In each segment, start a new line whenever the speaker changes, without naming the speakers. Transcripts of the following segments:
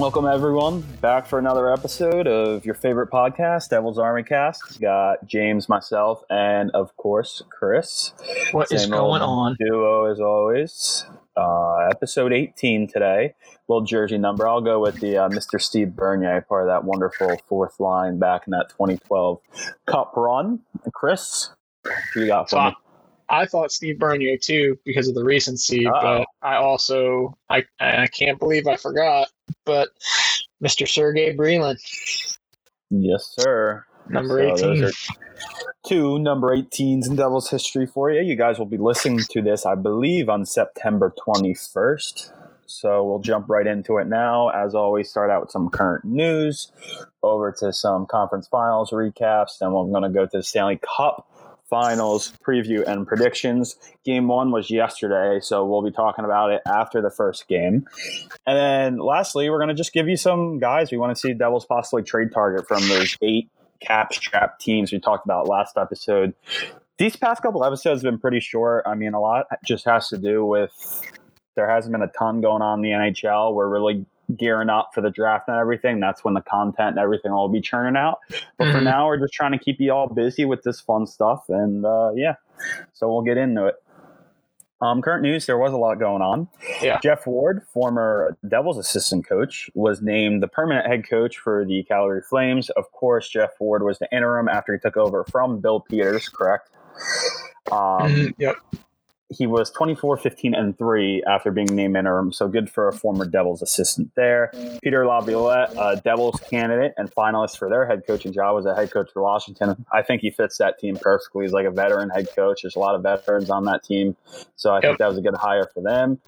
Welcome everyone back for another episode of your favorite podcast, Devil's Army Cast. We got James, myself, and of course Chris.
What is
Same
going on?
Duo as always. Uh, episode 18 today. Little jersey number. I'll go with the uh, Mr. Steve Bernier, part of that wonderful fourth line back in that 2012 Cup run. Chris, what you got for me?
I, I thought Steve Bernier too because of the recency,
Uh-oh.
but I also I I can't believe I forgot. But Mr. Sergey Brylin,
Yes, sir.
number
So
eighteen.
are two number 18s in Devil's History for you. You guys will be listening to this, I believe, on September 21st. So we'll jump right into it now. As always, start out with some current news, over to some conference finals recaps, then we're going to go to the Stanley Cup finals preview and predictions. Game one was yesterday, so we'll be talking about it after the first game. And then lastly, we're going to just give you some guys we want to see Devils possibly trade target from those eight cap strap teams we talked about last episode. These past couple episodes have been pretty short. I mean, a lot just has to do with there hasn't been a ton going on in the NHL. We're really gearing up for the draft and everything. That's when the content and everything will be churning out. But for
Mhm.
now, we're just trying to keep you all busy with this fun stuff. And uh, yeah, so we'll get into it. Um, current news: There was a lot going on.
Yeah.
Geoff Ward, former Devils assistant coach, was named the permanent head coach for the Calgary Flames. Of course, Geoff Ward was the interim after he took over from Bill Peters. Correct. Um,
Mhm, Yep.
He was 24 15 and 3 after being named interim so good for a former devils assistant there. Peter laviolette a devils candidate and finalist for their head coaching job was a head coach for washington. I think he fits that team perfectly. He's like a veteran head coach. There's a lot of veterans on that team so i
Yep.
think that was a good hire for them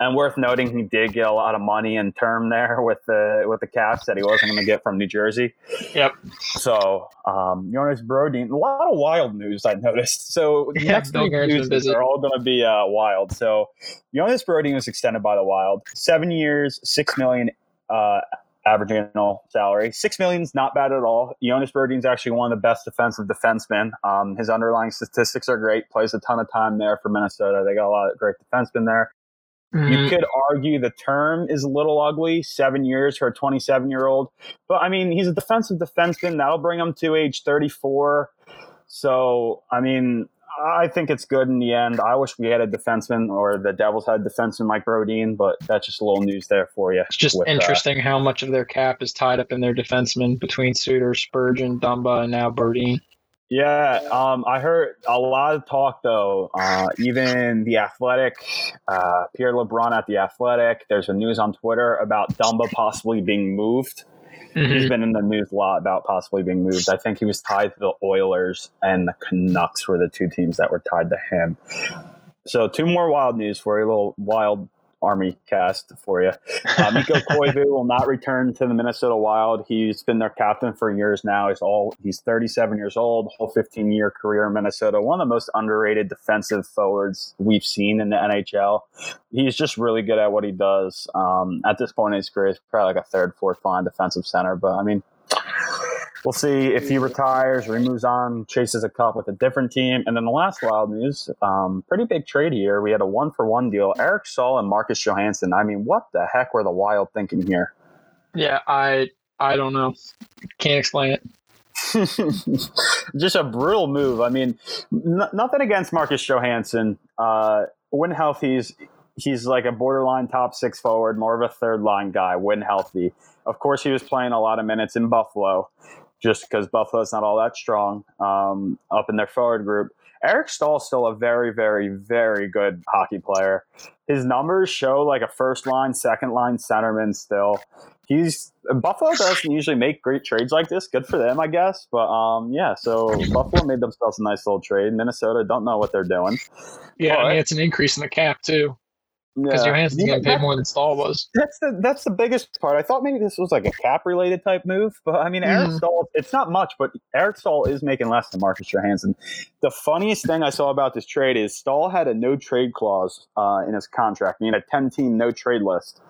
and worth noting he did get a lot of money in term there with the with the caps that he wasn't going to get from new jersey
Yep.
so, um, Jonas Brodin, a lot of wild news I noticed. So, the
Yeah,
next week's news are all going to be uh, wild. So, Jonas Brodin was extended by the Wild, seven years, six million uh, average annual salary. Six million's not bad at all. Jonas Brodin's actually one of the best defensive defensemen. Um, his underlying statistics are great. Plays a ton of time there for Minnesota. They got a lot of great defensemen there. You
Mhm.
could argue the term is a little ugly, seven years for a 27 year old. But I mean, he's a defensive defenseman. That'll bring him to age 34. So, I mean, I think it's good in the end. I wish we had a defenseman or the Devils had a defenseman like Brodin, but that's just a little news there for you.
It's just
with, uh,
interesting how much of their cap is tied up in their defensemen between Suter, Spurgeon, Dumba, and now Brodin.
Yeah, um, I heard a lot of talk though. Uh, even the Athletic, uh, Pierre LeBrun at the Athletic. There's a news on Twitter about Dumba possibly being moved. He's
Mhm.
been in the news a lot about possibly being moved. I think he was tied to the Oilers and the Canucks were the two teams that were tied to him. So two more wild news for you, a little wild army cast for you. Uh, Mikko Koivu will not return to the Minnesota Wild. He's been their captain for years now. He's all he's 37 years old, whole 15 year career in Minnesota. One of the most underrated defensive forwards we've seen in the NHL. He's just really good at what he does. Um, at this point in his career, he's probably like a third, fourth line defensive center. But I mean, we'll see if he retires or he moves on, chases a cup with a different team. And then the last wild news, um, pretty big trade here. We had a one for one deal. Eric Staal and Marcus Johansson. I mean, what the heck were the Wild thinking here?
Yeah, I I don't know. Can't explain it.
Just a brutal move. I mean, n- nothing against Marcus Johansson. Uh, when healthy, he's, he's like a borderline top six forward, more of a third line guy when healthy. Of course, he was playing a lot of minutes in Buffalo just because Buffalo's not all that strong um, up in their forward group. Eric Staal's still a very, very, very good hockey player. His numbers show like a first line, second line centerman still. He's Buffalo doesn't usually make great trades like this. Good for them, I guess. But um, yeah, so Buffalo made themselves a nice little trade. Minnesota don't know what they're doing.
Yeah, I mean it's an increase in the cap too because
Yeah.
Johansson's
Yeah,
getting paid more than Staal was.
That's the that's the biggest part. I thought maybe this was like a cap related type move, but I mean Eric
Mhm.
Staal. It's not much, but Eric Staal is making less than Marcus Johansson. The funniest thing I saw about this trade is Staal had a no trade clause uh, in his contract. He had a ten team no trade list.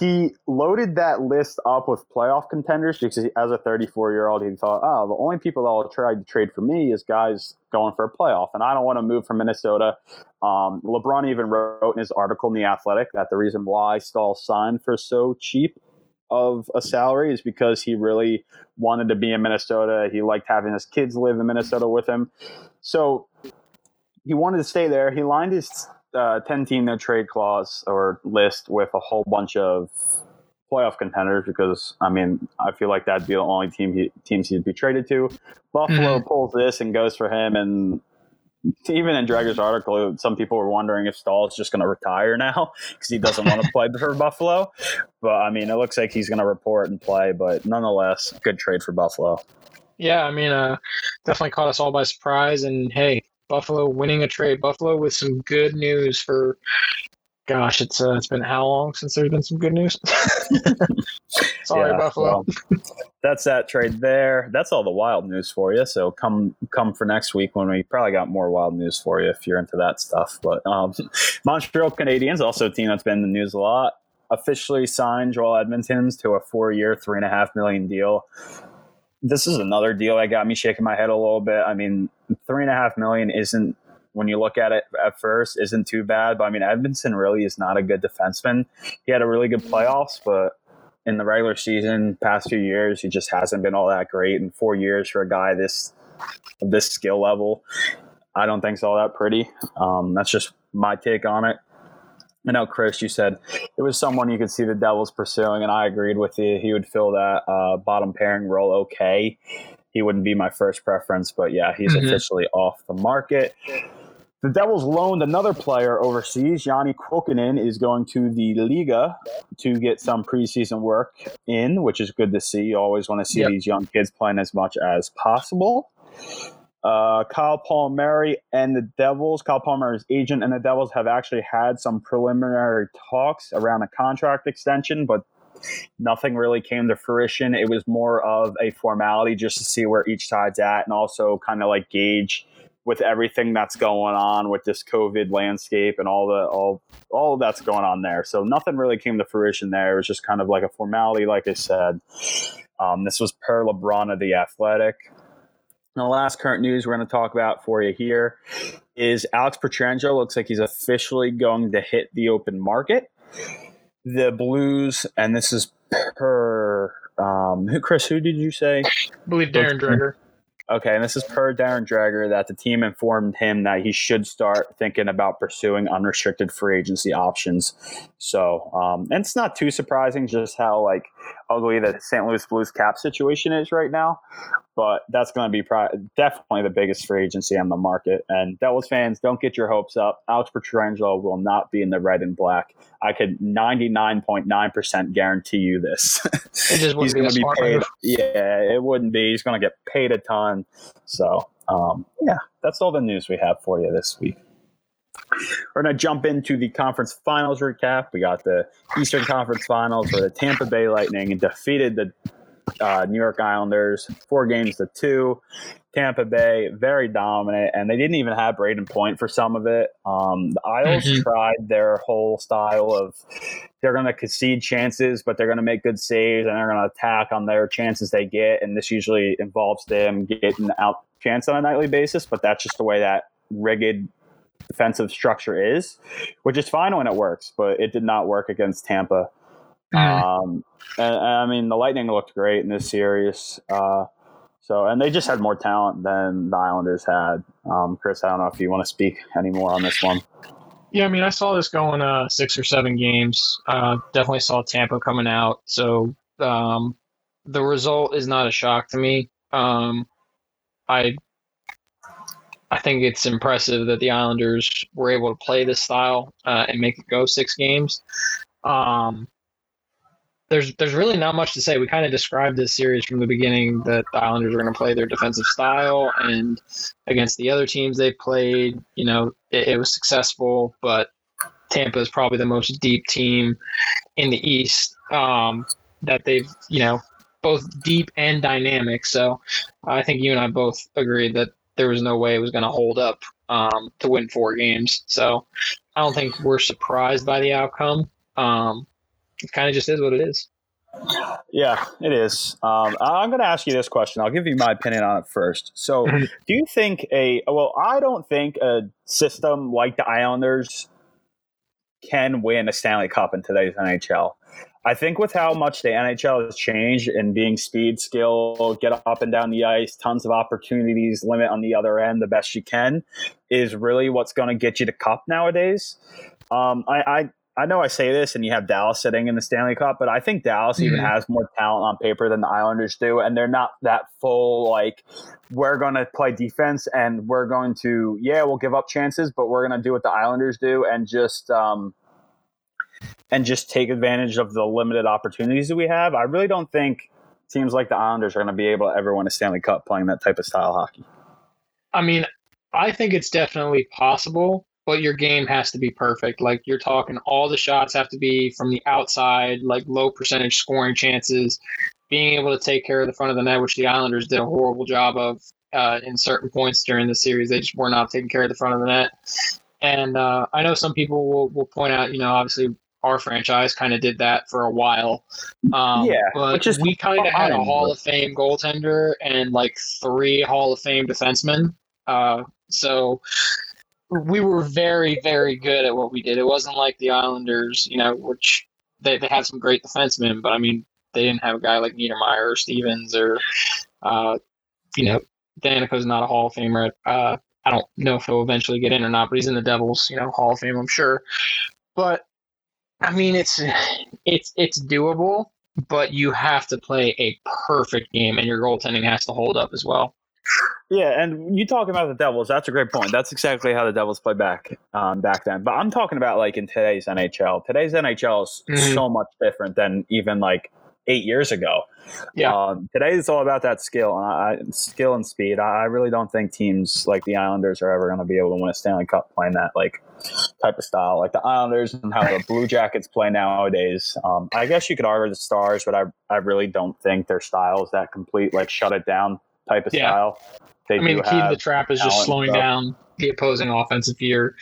He loaded that list up with playoff contenders because as a 34 year old, he thought, oh, the only people that will try to trade for me is guys going for a playoff, and I don't want to move from Minnesota. Um, LeBrun even wrote in his article in the Athletic that the reason why Staal signed for so cheap of a salary is because he really wanted to be in Minnesota. He liked having his kids live in Minnesota with him. So he wanted to stay there. He lined his uh, 10 team no trade clause or list with a whole bunch of playoff contenders because I mean I feel like that'd be the only team he, teams he'd be traded to. Buffalo mm-hmm. pulls this and goes for him, and even in Dreger's article, some people were wondering if Staal's just going to retire now because he doesn't want to play for Buffalo. But I mean, it looks like he's going to report and play. But nonetheless, good trade for Buffalo.
Yeah, I mean, uh, definitely caught us all by surprise. And hey, Buffalo winning a trade. Buffalo with some good news for. Gosh, it's uh, it's been how long since there's been some good news? Sorry, yeah, Buffalo.
Well, that's that trade there. That's all the wild news for you. So come come for next week when we probably got more wild news for you if you're into that stuff. But um, Montreal Canadiens, also a team that's been in the news a lot, officially signed Joel Edmundson's to a four year, three and a half million deal. This is another deal that got me shaking my head a little bit. I mean, three and a half million isn't when you look at it at first isn't too bad. But I mean, Edmundson really is not a good defenseman. He had a really good playoffs, but in the regular season, past few years, he just hasn't been all that great. In four years for a guy this this skill level, I don't think it's all that pretty. Um, that's just my take on it. I know, Chris, you said it was someone you could see the Devils pursuing, and I agreed with you. He would fill that uh, bottom pairing role okay. He wouldn't be my first preference, but yeah, he's mm-hmm. officially off the market. The Devils loaned another player overseas. Janne Kuokkanen is going to the Liiga to get some preseason work in, which is good to see. You always want to see yep. these young kids playing as much as possible. Uh, Kyle Palmieri and the Devils, Kyle Palmieri's agent and the Devils have actually had some preliminary talks around a contract extension, but nothing really came to fruition. It was more of a formality just to see where each side's at and also kind of like gauge with everything that's going on with this COVID landscape and all the all all that's going on there. So nothing really came to fruition there. It was just kind of like a formality, like I said. Um, this was per LeBrun of the Athletic. And the last current news we're going to talk about for you here is Alex Pietrangelo looks like he's officially going to hit the open market. The Blues, and this is per um, Chris. Who did you say? I
believe Darren Dreger.
Okay, and this is per Darren Dreger that the team informed him that he should start thinking about pursuing unrestricted free agency options. So, um, and it's not too surprising just how like ugly the St. Louis Blues cap situation is right now but that's going to be pro- definitely the biggest free agency on the market. And Devils fans, don't get your hopes up. Alex Pietrangelo will not be in the red and black. I could 99.9% guarantee you this.
He's going to be
paid.
Move.
Yeah, it wouldn't be. He's going to get paid a ton. So, um, yeah, that's all the news we have for you this week. We're going to jump into the conference finals recap. We got the Eastern Conference Finals where the Tampa Bay Lightning defeated the uh, New York Islanders, four games to two. Tampa Bay, very dominant, and they didn't even have Brayden Point for some of it. Um, the Isles mm-hmm. tried their whole style of they're going to concede chances, but they're going to make good saves and they're going to attack on their chances they get. And this usually involves them getting out chance on a nightly basis, but that's just the way that rigged defensive structure is, which is fine when it works, but it did not work against Tampa. Mm. Um, and, and, I mean, the Lightning looked great in this series. Uh, so, and they just had more talent than the Islanders had. Um, Chris, I don't know if you want to speak any more on this one.
Yeah, I mean, I saw this going uh, six or seven games. Uh, definitely saw Tampa coming out. So um, the result is not a shock to me. Um, I I think it's impressive that the Islanders were able to play this style uh, and make it go six games. Um, there's there's really not much to say. We kind of described this series from the beginning that the Islanders are going to play their defensive style, and against the other teams they played, you know, it, it was successful. But Tampa is probably the most deep team in the East um, that they've, you know, both deep and dynamic. So I think you and I both agree that there was no way it was going to hold up um, to win four games. So I don't think we're surprised by the outcome. Um, it kind of just is what it is.
Yeah, it is. Um, I'm going to ask you this question. I'll give you my opinion on it first. So, do you think a well? I don't think a system like the Islanders can win a Stanley Cup in today's NHL. I think with how much the NHL has changed and being speed, skill, get up and down the ice, tons of opportunities, limit on the other end the best you can, is really what's going to get you to cup nowadays. Um, I, I I know I say this, and you have Dallas sitting in the Stanley Cup, but I think Dallas mm-hmm. even has more talent on paper than the Islanders do, and they're not that full. Like we're going to play defense, and we're going to yeah, we'll give up chances, but we're going to do what the Islanders do, and just um, and just take advantage of the limited opportunities that we have. I really don't think teams like the Islanders are going to be able to ever win a Stanley Cup playing that type of style hockey.
I mean, I think it's definitely possible but your game has to be perfect. Like you're talking, all the shots have to be from the outside, like low percentage scoring chances, being able to take care of the front of the net, which the Islanders did a horrible job of uh, in certain points during the series. They just were not taking care of the front of the net. And uh, I know some people will, will point out, you know, obviously our franchise kind of did that for a while. Um, yeah, but we kind of had a Hall of Fame goaltender and like three Hall of Fame defensemen. Uh, so we were very, very good at what we did. It wasn't like the Islanders, you know, which they, they had some great defensemen, but I mean, they didn't have a guy like Niedermayer or Stevens or, uh, you know, Daneyko's not a Hall of Famer. Uh, I don't know if he'll eventually get in or not, but he's in the Devils, you know, Hall of Fame, I'm sure. But I mean, it's it's it's doable, but you have to play a perfect game, and your goaltending has to hold up as well.
Yeah, and you talking about the Devils, that's a great point. That's exactly how the Devils play back um, back then. But I'm talking about like in today's NHL. Today's NHL is mm-hmm. so much different than even like eight years ago. Yeah. Um, today is all about that skill, I, skill and speed. I, I, really don't think teams like the Islanders are ever going to be able to win a Stanley Cup playing that like type of style, like the Islanders and how the Blue Jackets play nowadays. Um, I guess you could argue the Stars, but I I really don't think their style is that complete. Like shut it down type of yeah. style.
They I mean, the key to the trap is just slowing down the opposing offense. If you're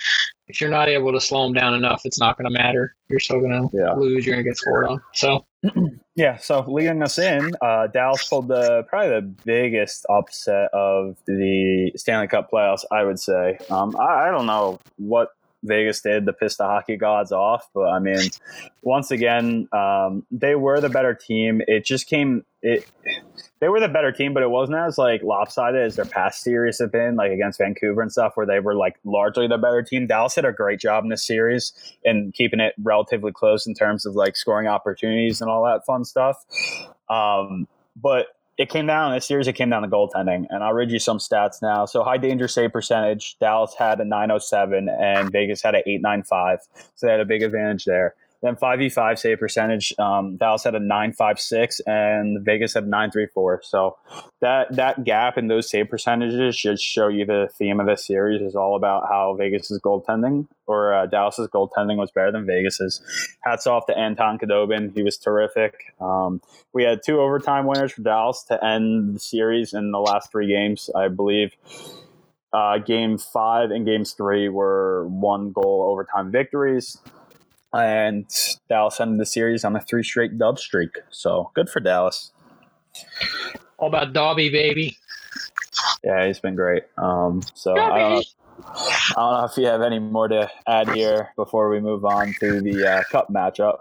if you're not able to slow them down enough, it's not going to matter. You're still going to yeah. lose. You're going to get scored on. So,
yeah. So leading us in, uh, Dallas pulled the probably the biggest upset of the Stanley Cup playoffs. I would say. Um, I, I don't know what Vegas did to piss the hockey gods off. But I mean, once again, um, they were the better team. It just came it. They were the better team, but it wasn't as like lopsided as their past series have been, like against Vancouver and stuff, where they were like largely the better team. Dallas did a great job in this series and keeping it relatively close in terms of like scoring opportunities and all that fun stuff. Um, but it came down this series. It came down to goaltending, and I'll read you some stats now. So high danger save percentage, Dallas had a 907, and Vegas had an 895. So they had a big advantage there. Then 5v5 save percentage, um, Dallas had a 956 and Vegas had 934. So that that gap in those save percentages should show you the theme of this series is all about how Vegas's goaltending or uh, Dallas's goaltending was better than Vegas's. Hats off to Anton Khudobin. He was terrific. Um, we had two overtime winners for Dallas to end the series in the last three games, I believe. Uh, game five and games three were one goal overtime victories and Dallas ended the series on a three straight dub streak. So good for Dallas.
All about Dobby, baby.
Yeah, he's been great. Um, so I don't, know, I don't, know, if you have any more to add here before we move on to the uh, cup matchup.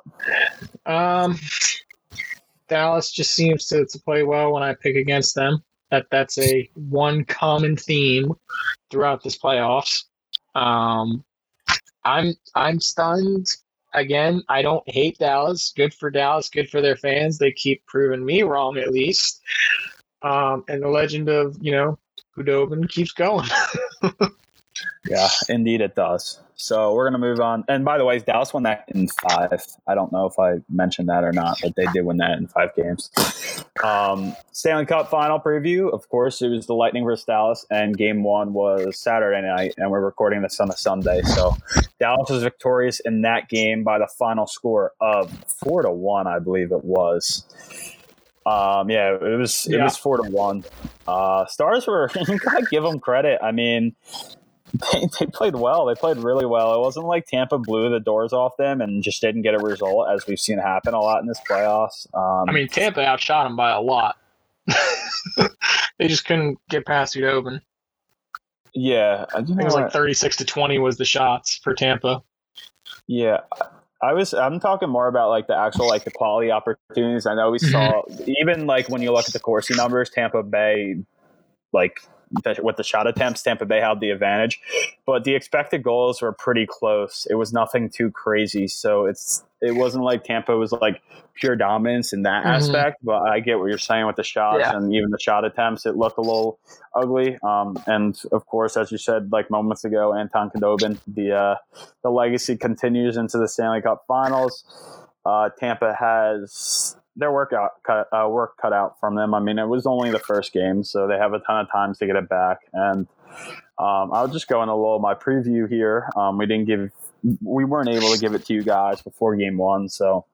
Um, Dallas just seems to, to play well when I pick against them. That that's a one common theme throughout this playoffs. Um, I'm I'm stunned again, I don't hate Dallas. Good for Dallas. Good for their fans. They keep proving me wrong, at least. Um, and the legend of you know Khudobin keeps going.
yeah, indeed it does. So we're gonna move on. And by the way, Dallas won that in five. I don't know if I mentioned that or not, but they did win that in five games. Um, Stanley Cup final preview. Of course, it was the Lightning versus Dallas, and Game One was Saturday night, and we're recording this on a Sunday. So Dallas was victorious in that game by the final score of four to one, I believe it was. Um, yeah, it was it yeah. was four to one. Uh, Stars were gotta give them credit. I mean, they, they played well. They played really well. It wasn't like Tampa blew the doors off them and just didn't get a result, as we've seen happen a lot in this playoffs. Um,
I mean, Tampa outshot them by a lot. they just couldn't get past Khudobin.
Yeah,
I think it was like thirty-six to twenty was the shots for Tampa.
Yeah, I was I'm talking more about like the actual like the quality opportunities. I know we saw even like when you look at the Corsi numbers, Tampa Bay like with the shot attempts, Tampa Bay had the advantage, but the expected goals were pretty close. It was nothing too crazy, so it's it wasn't like Tampa was like pure dominance in that mm-hmm. aspect. But I get what you're saying with the shots yeah. and even the shot attempts. It looked a little ugly. Um, and of course, as you said like moments ago, Anton Khudobin, the uh, the legacy continues into the Stanley Cup Finals. Uh, Tampa has their work out cut uh, work cut out from them. I mean, it was only the first game, so they have a ton of times to get it back. And um, I'll just go in a little my preview here. Um, we didn't give, we weren't able to give it to you guys before game one, so.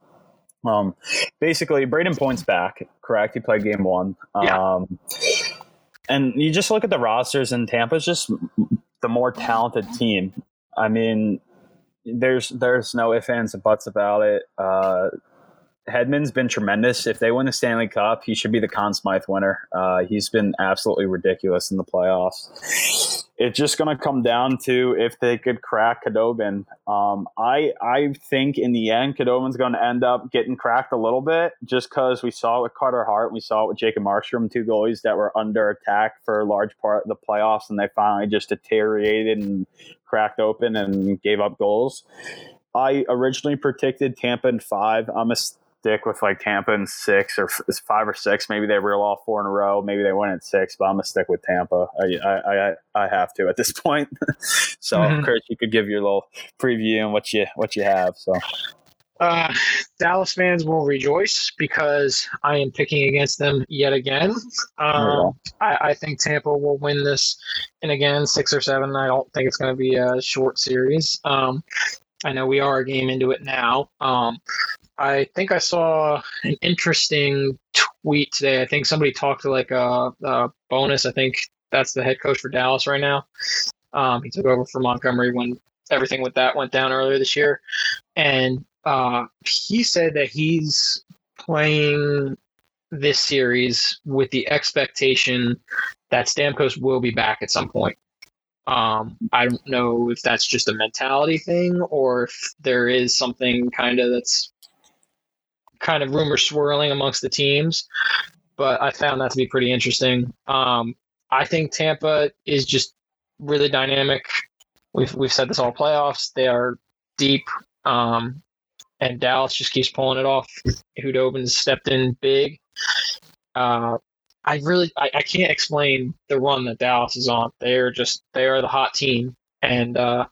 Um, basically, Brayden Point's back. Correct, he played game one. Yeah. Um, and you just look at the rosters, and Tampa's just the more talented team. I mean, there's there's no ifs ands and buts about it. Uh, Hedman's been tremendous. If they win the Stanley Cup, he should be the Conn Smythe winner. Uh, he's been absolutely ridiculous in the playoffs. It's just going to come down to if they could crack Khudobin. Um, I I think in the end, Khudobin's going to end up getting cracked a little bit, just because we saw it with Carter Hart, we saw it with Jacob Markstrom, two goalies that were under attack for a large part of the playoffs, and they finally just deteriorated and cracked open and gave up goals. I originally predicted Tampa in five. I'm a stick with like Tampa in six or five or six. Maybe they reel off four in a row. Maybe they win at six, but I'm gonna stick with Tampa. I I, I, have to at this point. so, mm-hmm. Chris, you could give your little preview and what you what you have. So.
Uh, Dallas fans will rejoice because I am picking against them yet again. Um, I, I, think Tampa will win this, and again, six or seven. I don't think it's going to be a short series. Um, I know we are a game into it now. Um, I think I saw an interesting tweet today. I think somebody talked to like a, a Bowness. I think that's the head coach for Dallas right now. Um, he took over for Montgomery when everything with that went down earlier this year, and uh, he said that he's playing this series with the expectation that Stamkos will be back at some point. Um, I don't know if that's just a mentality thing or if there is something kind of that's kind of rumor swirling amongst the teams, but I found that to be pretty interesting. Um, I think Tampa is just really dynamic. We've we've said this all playoffs. They are deep, um, and Dallas just keeps pulling it off. Khudobin's stepped in big. Uh, I really I, I, can't explain the run that Dallas is on. They're just they are the hot team. And uh,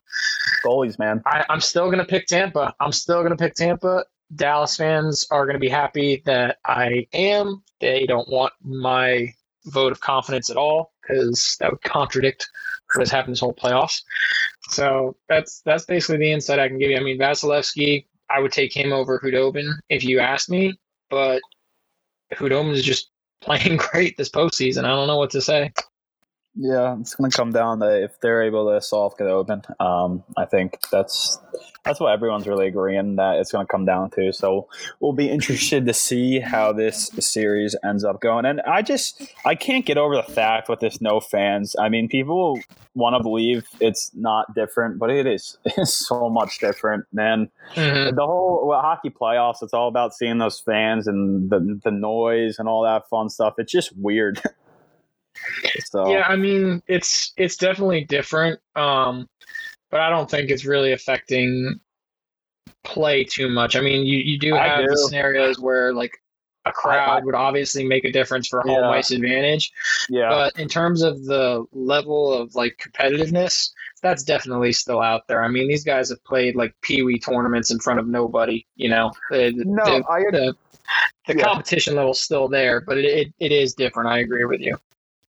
goalies, man.
I, I'm still gonna pick Tampa. I'm still gonna pick Tampa. Dallas fans are going to be happy that I am. They don't want my vote of confidence at all because that would contradict what has happened this whole playoffs. So that's that's basically the insight I can give you. I mean, Vasilevskiy, I would take him over Khudobin if you asked me, but Khudobin is just playing great this postseason. I don't know what to say.
Yeah, it's going to come down to if they're able to solve Khudobin. Um, I think that's that's what everyone's really agreeing that it's going to come down to. So we'll be interested to see how this series ends up going. And I just I can't get over the fact with this no fans. I mean, people want to believe it's not different, but it is. It's so much different, man. Mm-hmm. The whole well, hockey playoffs. It's all about seeing those fans and the the noise and all that fun stuff. It's just weird.
so yeah, I mean, it's it's definitely different. Um, but I don't think it's really affecting play too much. I mean, you, you do have do. scenarios where like a crowd would obviously make a difference for home yeah. ice advantage. Yeah. But in terms of the level of like competitiveness, that's definitely still out there. I mean, these guys have played like pee wee tournaments in front of nobody. You know, the, no, the, I, the, the yeah. competition level's still there, but it, it, it is different. I agree with you.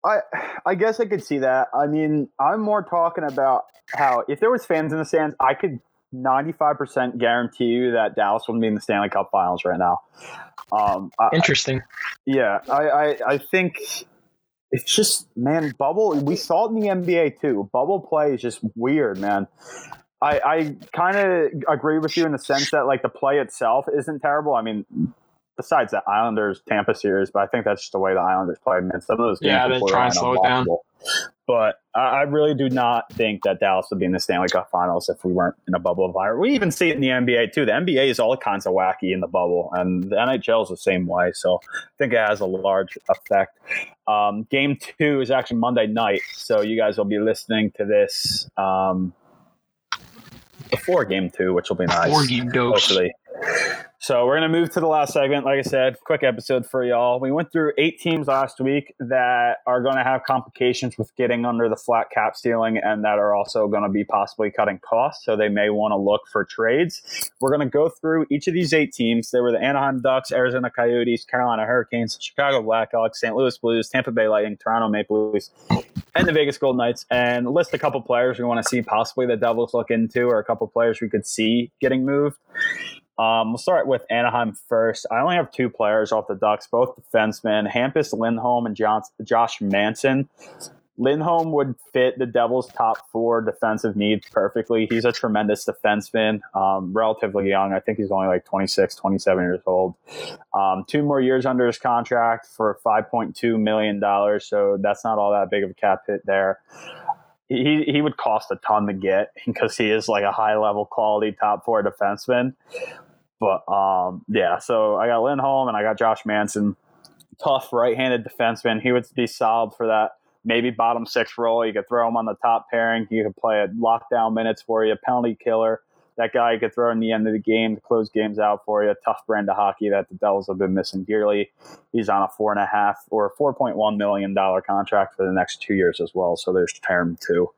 I I guess I could see that. I mean, I'm more talking about how if there was fans in the stands, I could 95% guarantee you that Dallas wouldn't be in the Stanley Cup Finals right now.
Um, Interesting. I,
yeah, I, I I think it's just man, bubble. We saw it in the NBA too. Bubble play is just weird, man. I, I kind of agree with you in the sense that like the play itself isn't terrible. I mean, besides the Islanders Tampa series, but I think that's just the way the Islanders play. Man, some of those games
yeah, they try and slow it down.
But I really do not think that Dallas would be in the Stanley Cup Finals if we weren't in a bubble environment. We even see it in the NBA too. The NBA is all kinds of wacky in the bubble, and the NHL is the same way. So I think it has a large effect. Um, game two is actually Monday night, so you guys will be listening to this um, before game two, which will be nice.
Before game dose.
Hopefully. So we're going to move to the last segment. Like I said, quick episode for y'all. We went through eight teams last week that are going to have complications with getting under the flat cap ceiling and that are also going to be possibly cutting costs. So they may want to look for trades. We're going to go through each of these eight teams. They were the Anaheim Ducks, Arizona Coyotes, Carolina Hurricanes, Chicago Blackhawks, St. Louis Blues, Tampa Bay Lightning, Toronto Maple Leafs, and the Vegas Golden Knights. And list a couple players we want to see possibly the Devils look into or a couple players we could see getting moved. Um, we'll start with Anaheim first. I only have two players off the Ducks, both defensemen, Hampus Lindholm and John, Josh Manson. Lindholm would fit the Devils' top four defensive needs perfectly. He's a tremendous defenseman, um, relatively young. I think he's only like 26, 27 years old. Um, two more years under his contract for $5.2 million. So that's not all that big of a cap hit there he he would cost a ton to get because he is like a high level quality top four defenseman. But um, yeah, so I got Lindholm and I got Josh Manson, tough right handed defenseman. He would be solid for that maybe bottom six role. You could throw him on the top pairing. He could play a lockdown minutes for you, penalty killer that guy you could throw in the end of the game to close games out for you. Tough brand of hockey that the Devils have been missing dearly. He's on a four and a half or four point one million dollar contract for the next two years as well. So there's term too.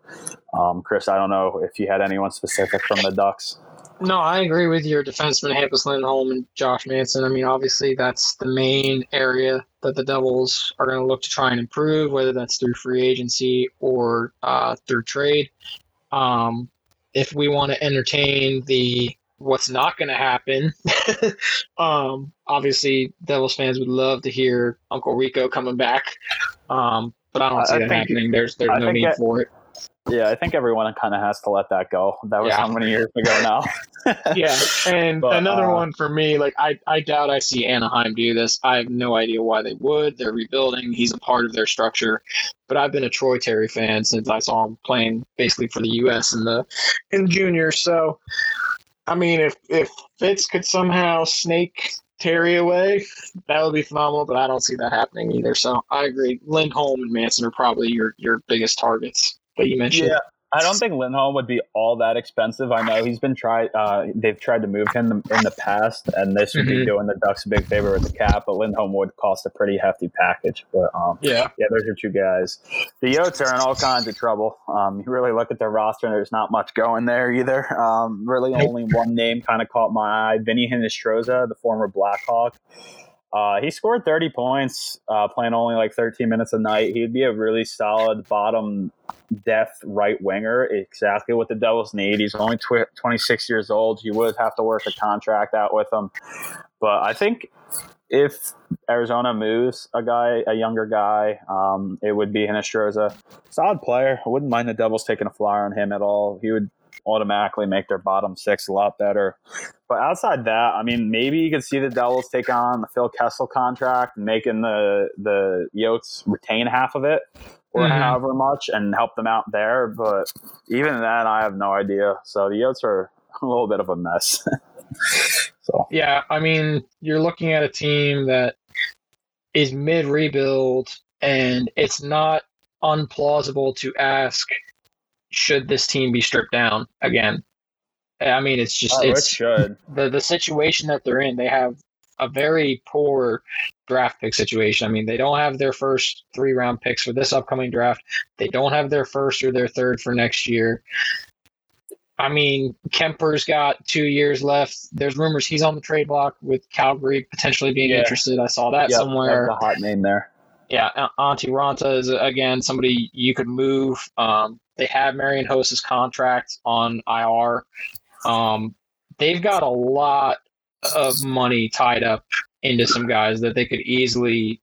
Um, Chris, I don't know if you had anyone specific from the Ducks.
No, I agree with your defenseman Hampus Lindholm and Josh Manson. I mean, obviously that's the main area that the Devils are going to look to try and improve, whether that's through free agency or uh, through trade. Um, if we want to entertain the what's not going to happen, um, obviously Devils fans would love to hear Uncle Rico coming back, um, but I don't see I that happening. There's there's I no need that, for it.
Yeah, I think everyone kind of has to let that go. That was yeah. how many years ago now?
yeah, and but, another uh, one for me, like I, I doubt I see Anaheim do this. I have no idea why they would. They're rebuilding. He's a part of their structure. But I've been a Troy Terry fan since I saw him playing basically for the U.S. in the in juniors. So, I mean, if if Fitz could somehow snake Terry away, that would be phenomenal. But I don't see that happening either. So I agree. Lindholm and Manson are probably your your biggest targets that you mentioned.
Yeah, I don't think Lindholm would be all that expensive. I know he's been tried. Uh, they've tried to move him in the past, and this would mm-hmm. be doing the Ducks a big favor with the cap. But Lindholm would cost a pretty hefty package. But um, yeah, yeah, those are two guys. The Yotes are in all kinds of trouble. Um, you really look at their roster, and there's not much going there either. Um, really, only one name kind of caught my eye: Vinny Hinostroza, the former Blackhawk. Uh, he scored 30 points, uh, playing only like 13 minutes a night. He'd be a really solid bottom depth right winger, exactly what the Devils need. He's only tw- 26 years old. You would have to work a contract out with him. But I think if Arizona moves a guy, a younger guy, um, it would be Hinostroza. Solid player. I wouldn't mind the Devils taking a flyer on him at all. He would automatically make their bottom six a lot better. But outside that, I mean, maybe you could see the Devils take on the Phil Kessel contract, making the the Yotes retain half of it or mm-hmm. however much and help them out there. But even then, I have no idea. So the Yotes are a little bit of a mess. so
yeah, I mean, you're looking at a team that is mid rebuild, and it's not unplausible to ask should this team be stripped down again? I mean, it's just oh, it's
it
the the situation that they're in. They have a very poor draft pick situation. I mean, they don't have their first three round picks for this upcoming draft. They don't have their first or their third for next year. I mean, Kuemper's got two years left. There's rumors he's on the trade block with Calgary potentially being yeah. interested. I saw that yep, somewhere.
a hot name there.
Yeah, Antti Raanta is again somebody you could move. Um, they have Marian Hossa's contract on IR. Um, they've got a lot of money tied up into some guys that they could easily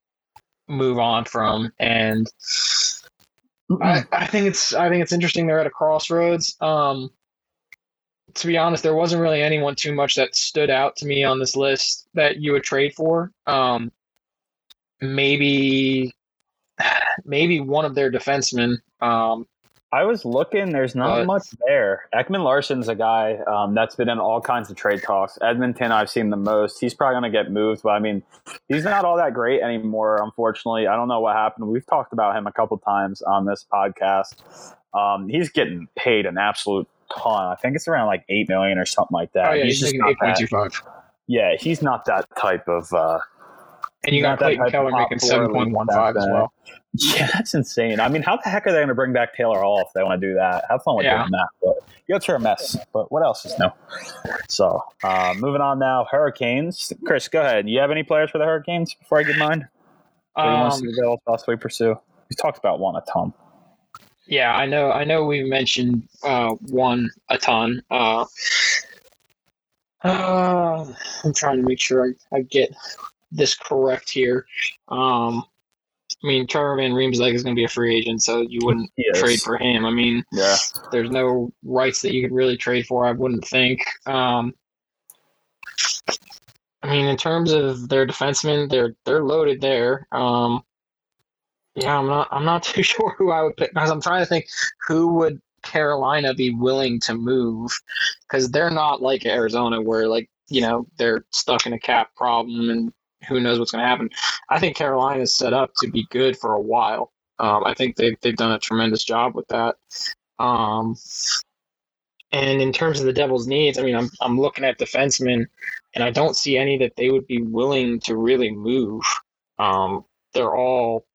move on from, and I, I think it's I think it's interesting. They're at a crossroads. Um, to be honest, there wasn't really anyone too much that stood out to me on this list that you would trade for. Um, maybe maybe one of their defensemen. Um,
I was looking. There's not much there. Ekman-Larsson's a guy um, that's been in all kinds of trade talks. Edmonton, I've seen the most. He's probably going to get moved, but I mean, he's not all that great anymore. Unfortunately, I don't know what happened. We've talked about him a couple times on this podcast. Um, he's getting paid an absolute ton. I think it's around like eight million or something like that.
oh yeah,
he's
he's,
just
making
not that, yeah, he's not that type of. Uh,
and you got
that
Clayton Keller making seven point one five as well.
Yeah, that's insane. I mean, how the heck are they going to bring back Taylor Hall if they want to do that? Have fun with
Yeah.
doing that. But Yotes are a mess. But what else is new? So, uh, moving on now. Hurricanes. Chris, go ahead. You have any players for the Hurricanes before I get mine? Or you want to
Um,
see the Devils possibly pursue? We talked about one a ton.
Yeah, I know. I know we mentioned uh, one a ton. Uh, uh, I'm trying to make sure I, I get this correct here. Um, I mean, Trevor Van Riemsdyk is going to be a free agent, so you wouldn't
He is.
trade for him. I mean,
Yeah.
there's no rights that you could really trade for. I wouldn't think. Um, I mean, in terms of their defensemen, they're they're loaded there. Um, yeah, I'm not I'm not too sure who I would pick because I'm trying to think who would Carolina be willing to move because they're not like Arizona where like you know they're stuck in a cap problem and who knows what's going to happen. I think Carolina is set up to be good for a while. Um, I think they've they've done a tremendous job with that. Um, and in terms of the Devils' needs, I mean, I'm I'm looking at defensemen, and I don't see any that they would be willing to really move. Um, they're all,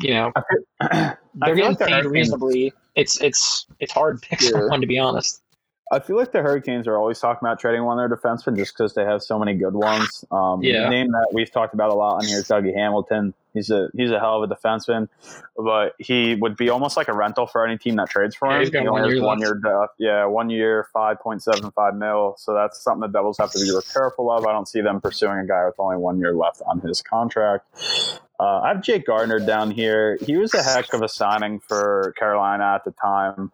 you know,
I feel, I
they're getting
like
paid reasonably. It's it's it's hard to pick
Yeah.
someone to be honest.
I feel like the Hurricanes are always talking about trading one of their defensemen just because they have so many good ones. Um,
Yeah.
The name that we've talked about a lot on here is Dougie Hamilton. He's a he's a hell of a defenseman, but he would be almost like a rental for any team that trades for
Yeah,
him.
he's got
he only
one year
one
left.
year, yeah, one year, five point seven five mil. So that's something the Devils have to be careful of. I don't see them pursuing a guy with only one year left on his contract. Uh, I have Jake Gardiner down here. He was a heck of a signing for Carolina at the time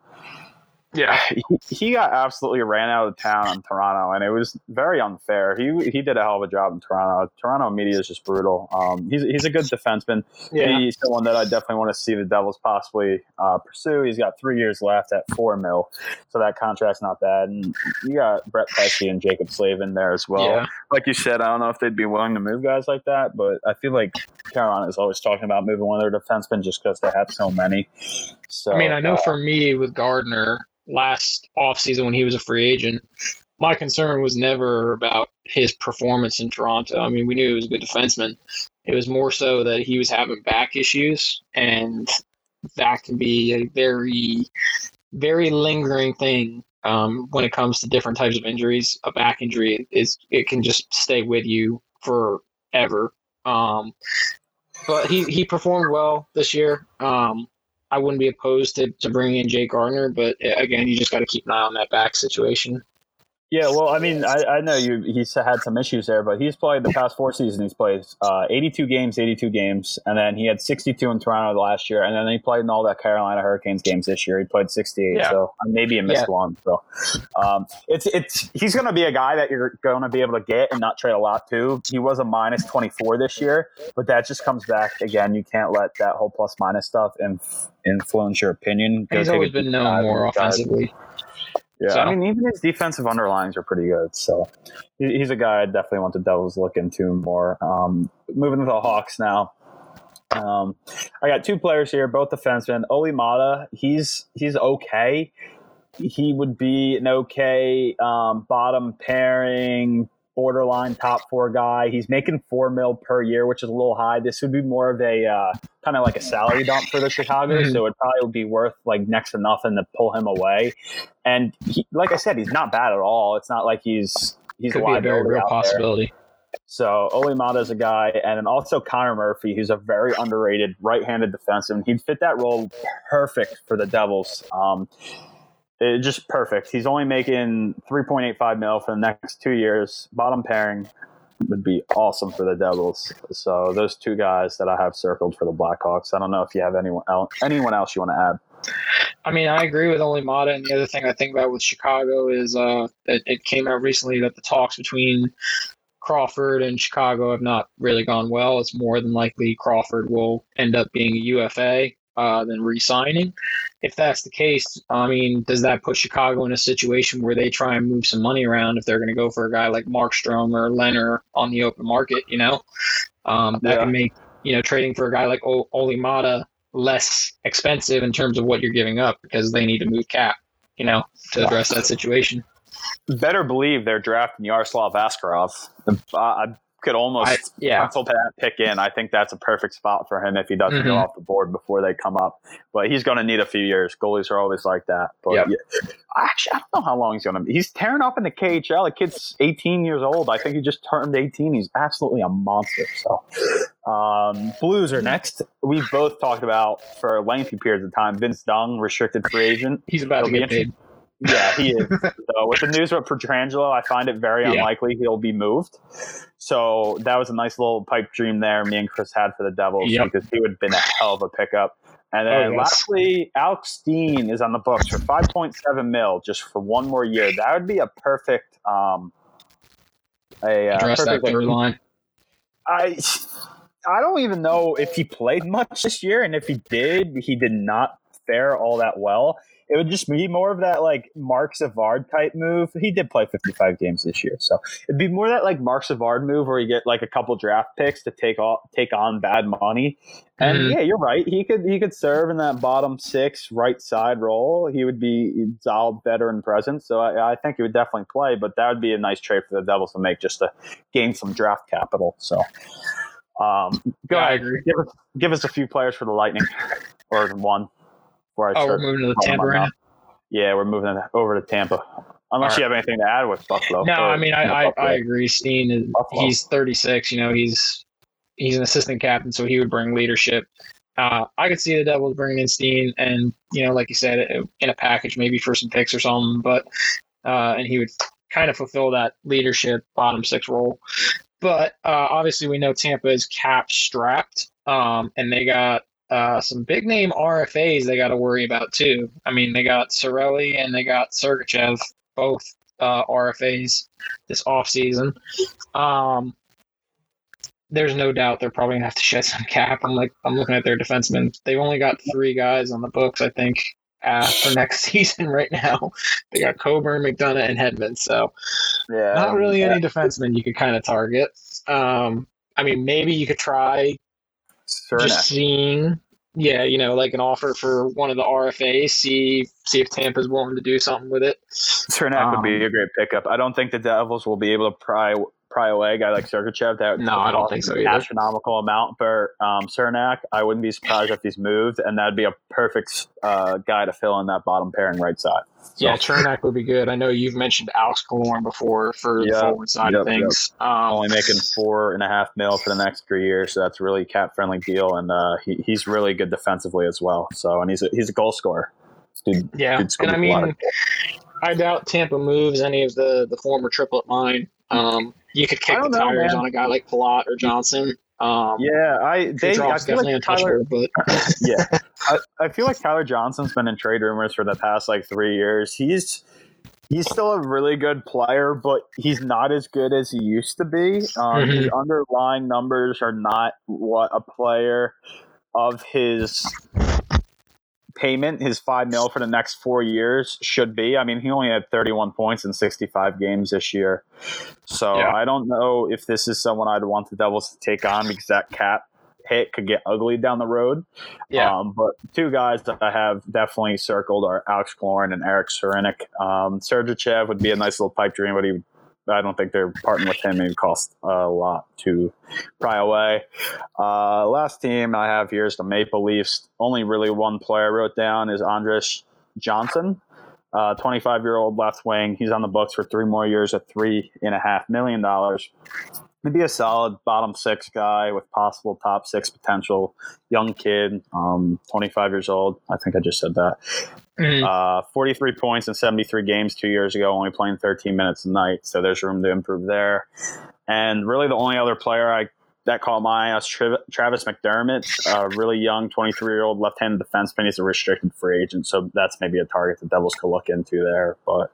Yeah,
he, he got absolutely ran out of town in Toronto, and it was very unfair. He he did a hell of a job in Toronto. Toronto media is just brutal. Um, he's he's a good defenseman.
yeah.
He's someone that I definitely want to see the Devils possibly uh, pursue. He's got three years left at four mil, so that contract's not bad. And you got Brett Pesce and Jaccob Slavin there as well.
yeah.
Like you said, I don't know if they'd be willing to move guys like that, but I feel like Carolina is always talking about moving one of their defensemen just because they have so many. So
I mean, I know
uh,
for me with Gardiner last offseason when he was a free agent, my concern was never about his performance in Toronto. I mean, we knew he was a good defenseman. It was more so that he was having back issues, and that can be a very, very lingering thing um, when it comes to different types of injuries. A back injury is it can just stay with you forever. Um, but he, he performed well this year. Um, I wouldn't be opposed to, to bringing in Jake Gardiner, but uh, again, you just got to keep an eye on that back situation.
Yeah, well, I mean, I, I know you. He's had some issues there, but he's played the past four seasons. He's played uh, 82 games, 82 games, and then he had 62 in Toronto last year, and then he played in all the Carolina Hurricanes games this year. He played 68,
Yeah.
so maybe a missed
Yeah.
one. So um, it's it's he's going to be a guy that you're going to be able to get and not trade a lot to. He was a minus 24 this year, but that just comes back again. You can't let that whole plus minus stuff inf- influence your opinion. Go
He's always been known more
offensively. guys. Yeah,
So-
I mean, even his defensive underlines are pretty good. So he's a guy I definitely want the Devils to look into more. Um, moving to the Hawks now. Um, I got two players here, both defensemen. Olli Maatta, he's he's okay. He would be an okay um, bottom pairing, borderline top four guy. He's making four mil per year, which is a little high. This would be more of a uh, kind of like a salary dump for the Chicago,
Mhm.
so it probably would be worth like next to nothing to pull him away. And he, like I said, he's not bad at all. It's not like he's he's
Could be a very real
out there.
possibility.
So Olli Maatta's a guy, and then also Connor Murphy, who's a very underrated right-handed defenseman. He'd fit that role perfect for the Devils. Um, it, just perfect. He's only making three point eight five mil for the next two years. Bottom pairing would be awesome for the Devils. So those two guys that I have circled for the Blackhawks. I don't know if you have anyone else, anyone else you want to add.
I mean, I agree with Olli Maatta, and the other thing I think about with Chicago is uh, that it came out recently that the talks between Crawford and Chicago have not really gone well. It's more than likely Crawford will end up being a UFA uh, than re-signing. If that's the case, I mean, does that put Chicago in a situation where they try and move some money around if they're going to go for a guy like Markstrom or Lehner on the open market? You know, um, that yeah. can make you know trading for a guy like o- Olli Maatta less expensive in terms of what you're giving up because they need to move cap, you know, to address that situation.
Better believe they're drafting Yaroslav Askarov. I could almost I, yeah. pencil that pick in. I think that's a perfect spot for him if he doesn't mm-hmm. go off the board before they come up. But he's going to need a few years. Goalies are always like that. But yep. yeah, actually, I don't know how long he's going to be. He's tearing up in the KHL. The kid's 18 years old. I think he just turned 18. He's absolutely a monster. So, um, Blues are next. We've both talked about for lengthy periods of time. Vince Dunn, restricted free agent.
He's about It'll to get paid.
Yeah, he is. so with the news about Pietrangelo, I find it very yeah. unlikely he'll be moved. So that was a nice little pipe dream there me and Chris had for the Devils yep. because he would have been a hell of a pickup. And then oh, yes. lastly, Alex Steen is on the books for 5.7 mil just for one more year. That would be a perfect um
a uh, Address perfect, that third line.
I I don't even know if he played much this year, and if he did, he did not fare all that well it would just be more of that like Marc Savard type move. He did play 55 games this year, so it'd be more that like Marc Savard move where you get like a couple draft picks to take off take on bad money. And mm-hmm. yeah, you're right. He could he could serve in that bottom six right side role. He would be solid veteran presence. So I, I think he would definitely play. But that would be a nice trade for the Devils to make just to gain some draft capital. So um, go yeah, ahead, give us give us a few players for the Lightning or one.
Before I oh, we're moving to the Tampa right.
Yeah, we're moving over to Tampa. Unless right. you have anything to add with Buffalo.
No, I mean, I, I, I, agree. Steen, is, he's 36. You know, he's he's an assistant captain, so he would bring leadership. Uh, I could see the Devils bringing in Steen, and you know, like you said, in a package, maybe for some picks or something. But uh, and he would kind of fulfill that leadership bottom six role. But uh, obviously, we know Tampa is cap strapped, um, and they got uh, some big name RFAs they got to worry about too. I mean, they got Cirelli and they got Sergachev, both uh, RFAs this offseason. Um, there's no doubt they're probably gonna have to shed some cap. I'm like, I'm looking at their defensemen. They've only got three guys on the books, I think, uh, for next season right now. They got Coburn, McDonagh, and Hedman. So, yeah, not really yeah. any defensemen you could kind of target. Um, I mean, maybe you could try Just seeing, yeah, you know, like an offer for one of the RFAs, see see if Tampa's willing to do something with it.
Cernak um, would be a great pickup. I don't think the Devils will be able to pry pry away a guy like Sergachev. That
no, I don't think so either.
Astronomical amount for um, Cernak. I wouldn't be surprised if he's moved, and that'd be a perfect uh, guy to fill in that bottom pairing right side.
So. Yeah, Cernak would be good. I know you've mentioned Alex Killorn before for yep, the forward side yep, of things.
Yep. Um, Only making four and a half mil for the next three years, so that's a really cap friendly deal, and uh, he, he's really good defensively as well. So, and he's a, he's a goal scorer.
Dude, yeah, and I mean, I doubt Tampa moves any of the the former triplet line. Um, you could kick the know, tires man. on a guy like Palat or Johnson. Um,
yeah, I they I feel like Tyler, but yeah, I, I feel like Tyler Johnson's been in trade rumors for the past like three years. He's he's still a really good player, but he's not as good as he used to be. Um, mm-hmm. His underlying numbers are not what a player of his payment, his five mil for the next four years should be. I mean, he only had 31 points in 65 games this year. So yeah. I don't know if this is someone I'd want the Devils to take on because that cap hit could get ugly down the road. Yeah. Um, but two guys that I have definitely circled are Alex Killorn and Erik Cernak. Um, Sergachev would be a nice little pipe dream, but he I don't think they're parting with him. It cost a lot to pry away. Uh, last team I have here is the Maple Leafs. Only really one player I wrote down is Andreas Johnsson. 25 uh, year old left wing. He's on the books for three more years at three and a half million dollars. He'd be a solid bottom six guy with possible top six potential. Young kid, um, 25 years old. I think I just said that. Mm-hmm. Uh, 43 points in 73 games two years ago, only playing 13 minutes a night. So there's room to improve there. And really, the only other player I that caught my eye was Travis McDermott, a really young 23 year old left handed defenseman. He's a restricted free agent, so that's maybe a target the Devils could look into there. But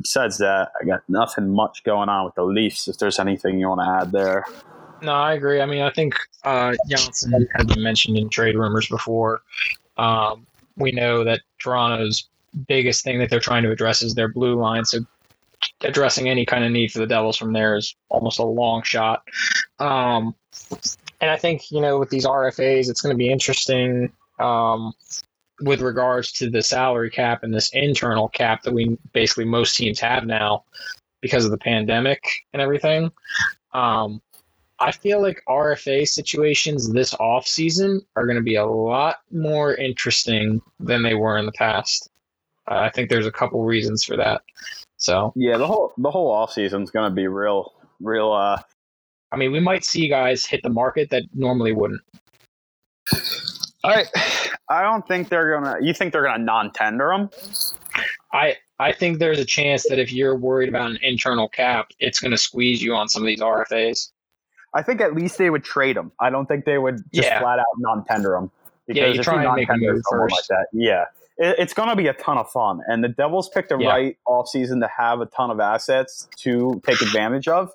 besides that, I got nothing much going on with the Leafs. If there's anything you want to add there.
No, I agree. I mean, I think uh, Johnsson had been mentioned in trade rumors before. Um, we know that Toronto's biggest thing that they're trying to address is their blue line. So addressing any kind of need for the Devils from there is almost a long shot. Um, and I think you know with these RFAs, it's going to be interesting um, with regards to the salary cap and this internal cap that we basically most teams have now because of the pandemic and everything. Um, I feel like RFA situations this off season are going to be a lot more interesting than they were in the past. Uh, I think there's a couple reasons for that. So
yeah, the whole the whole off season is going to be real, real. uh
I mean, we might see guys hit the market that normally wouldn't.
I I don't think they're gonna. You think they're gonna non-tender them?
I I think there's a chance that if you're worried about an internal cap, it's going to squeeze you on some of these RFAs.
I think at least they would trade them. I don't think they would just yeah. flat out non-tender them.
Because yeah, you try and make a move first.
Like that, yeah, it, it's going to be a ton of fun. And the Devils picked the yeah. right offseason to have a ton of assets to take advantage of.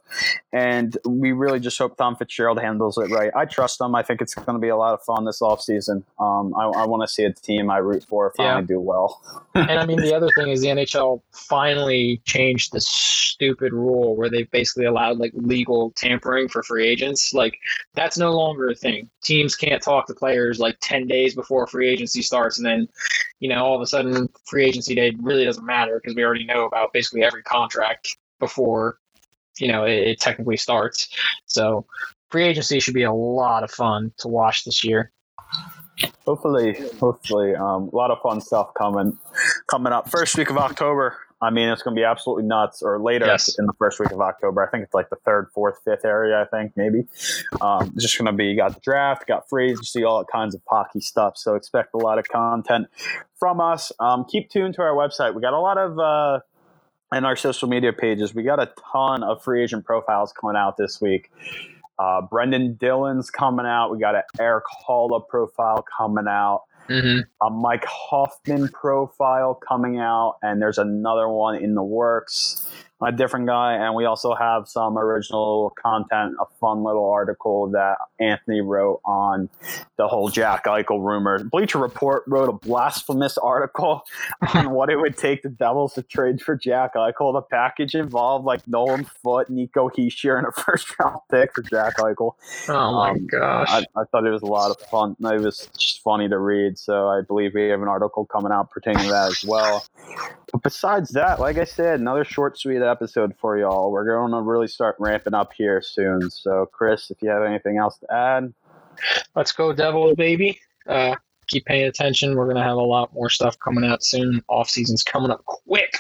And we really just hope Tom Fitzgerald handles it right. I trust him. I think it's going to be a lot of fun this offseason. Um, I, I want to see a team I root for finally yeah. do well.
and I mean, the other thing is the NHL finally changed the stupid rule where they've basically allowed like legal tampering for free agents. Like, that's no longer a thing. Teams can't talk to players like 10 days before free agency starts and then, you know, all of a sudden free agency day really doesn't matter because we already know about basically every contract before you know it, it, technically starts. So free agency should be a lot of fun to watch this year.
Hopefully, hopefully, um, a lot of fun stuff coming coming up. First week of October, I mean, it's going to be absolutely nuts. Or later yes. in the first week of October, I think it's like the third, fourth, fifth area. I think maybe. Um, it's just going to be got the draft, got free agency, see all kinds of hockey stuff. So expect a lot of content from us. Um, keep tuned to our website. We got a lot of. Uh, and our social media pages, we got a ton of free agent profiles coming out this week. Uh, Brenden Dillon's coming out. We got an Erik Haula profile coming out. Mm-hmm. A Mike Hoffman profile coming out, and there's another one in the works a different guy, and we also have some original content, a fun little article that Anthony wrote on the whole Jack Eichel rumor. Bleacher Report wrote a blasphemous article on what it would take the Devils to trade for Jack Eichel. The package involved like Nolan Foote, Nico Hischier, and a first round pick for Jack Eichel.
Oh my um, gosh! I,
I, thought it was a lot of fun. It was just funny to read. So I believe we have an article coming out pertaining to that as well. But besides that, like I said, another short, sweet episode for y'all. We're going to really start ramping up here soon. So, Chris, if you have anything else to add,
let's go, Devils, baby. Uh, keep paying attention. We're going to have a lot more stuff coming out soon. Off season's coming up quick.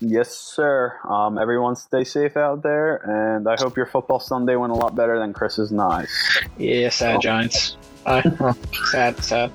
Yes, sir. Um, everyone stay safe out there, and I hope your football Sunday went a lot better than Chris's nice.
Yeah, sad Giants. Uh, sad, sad.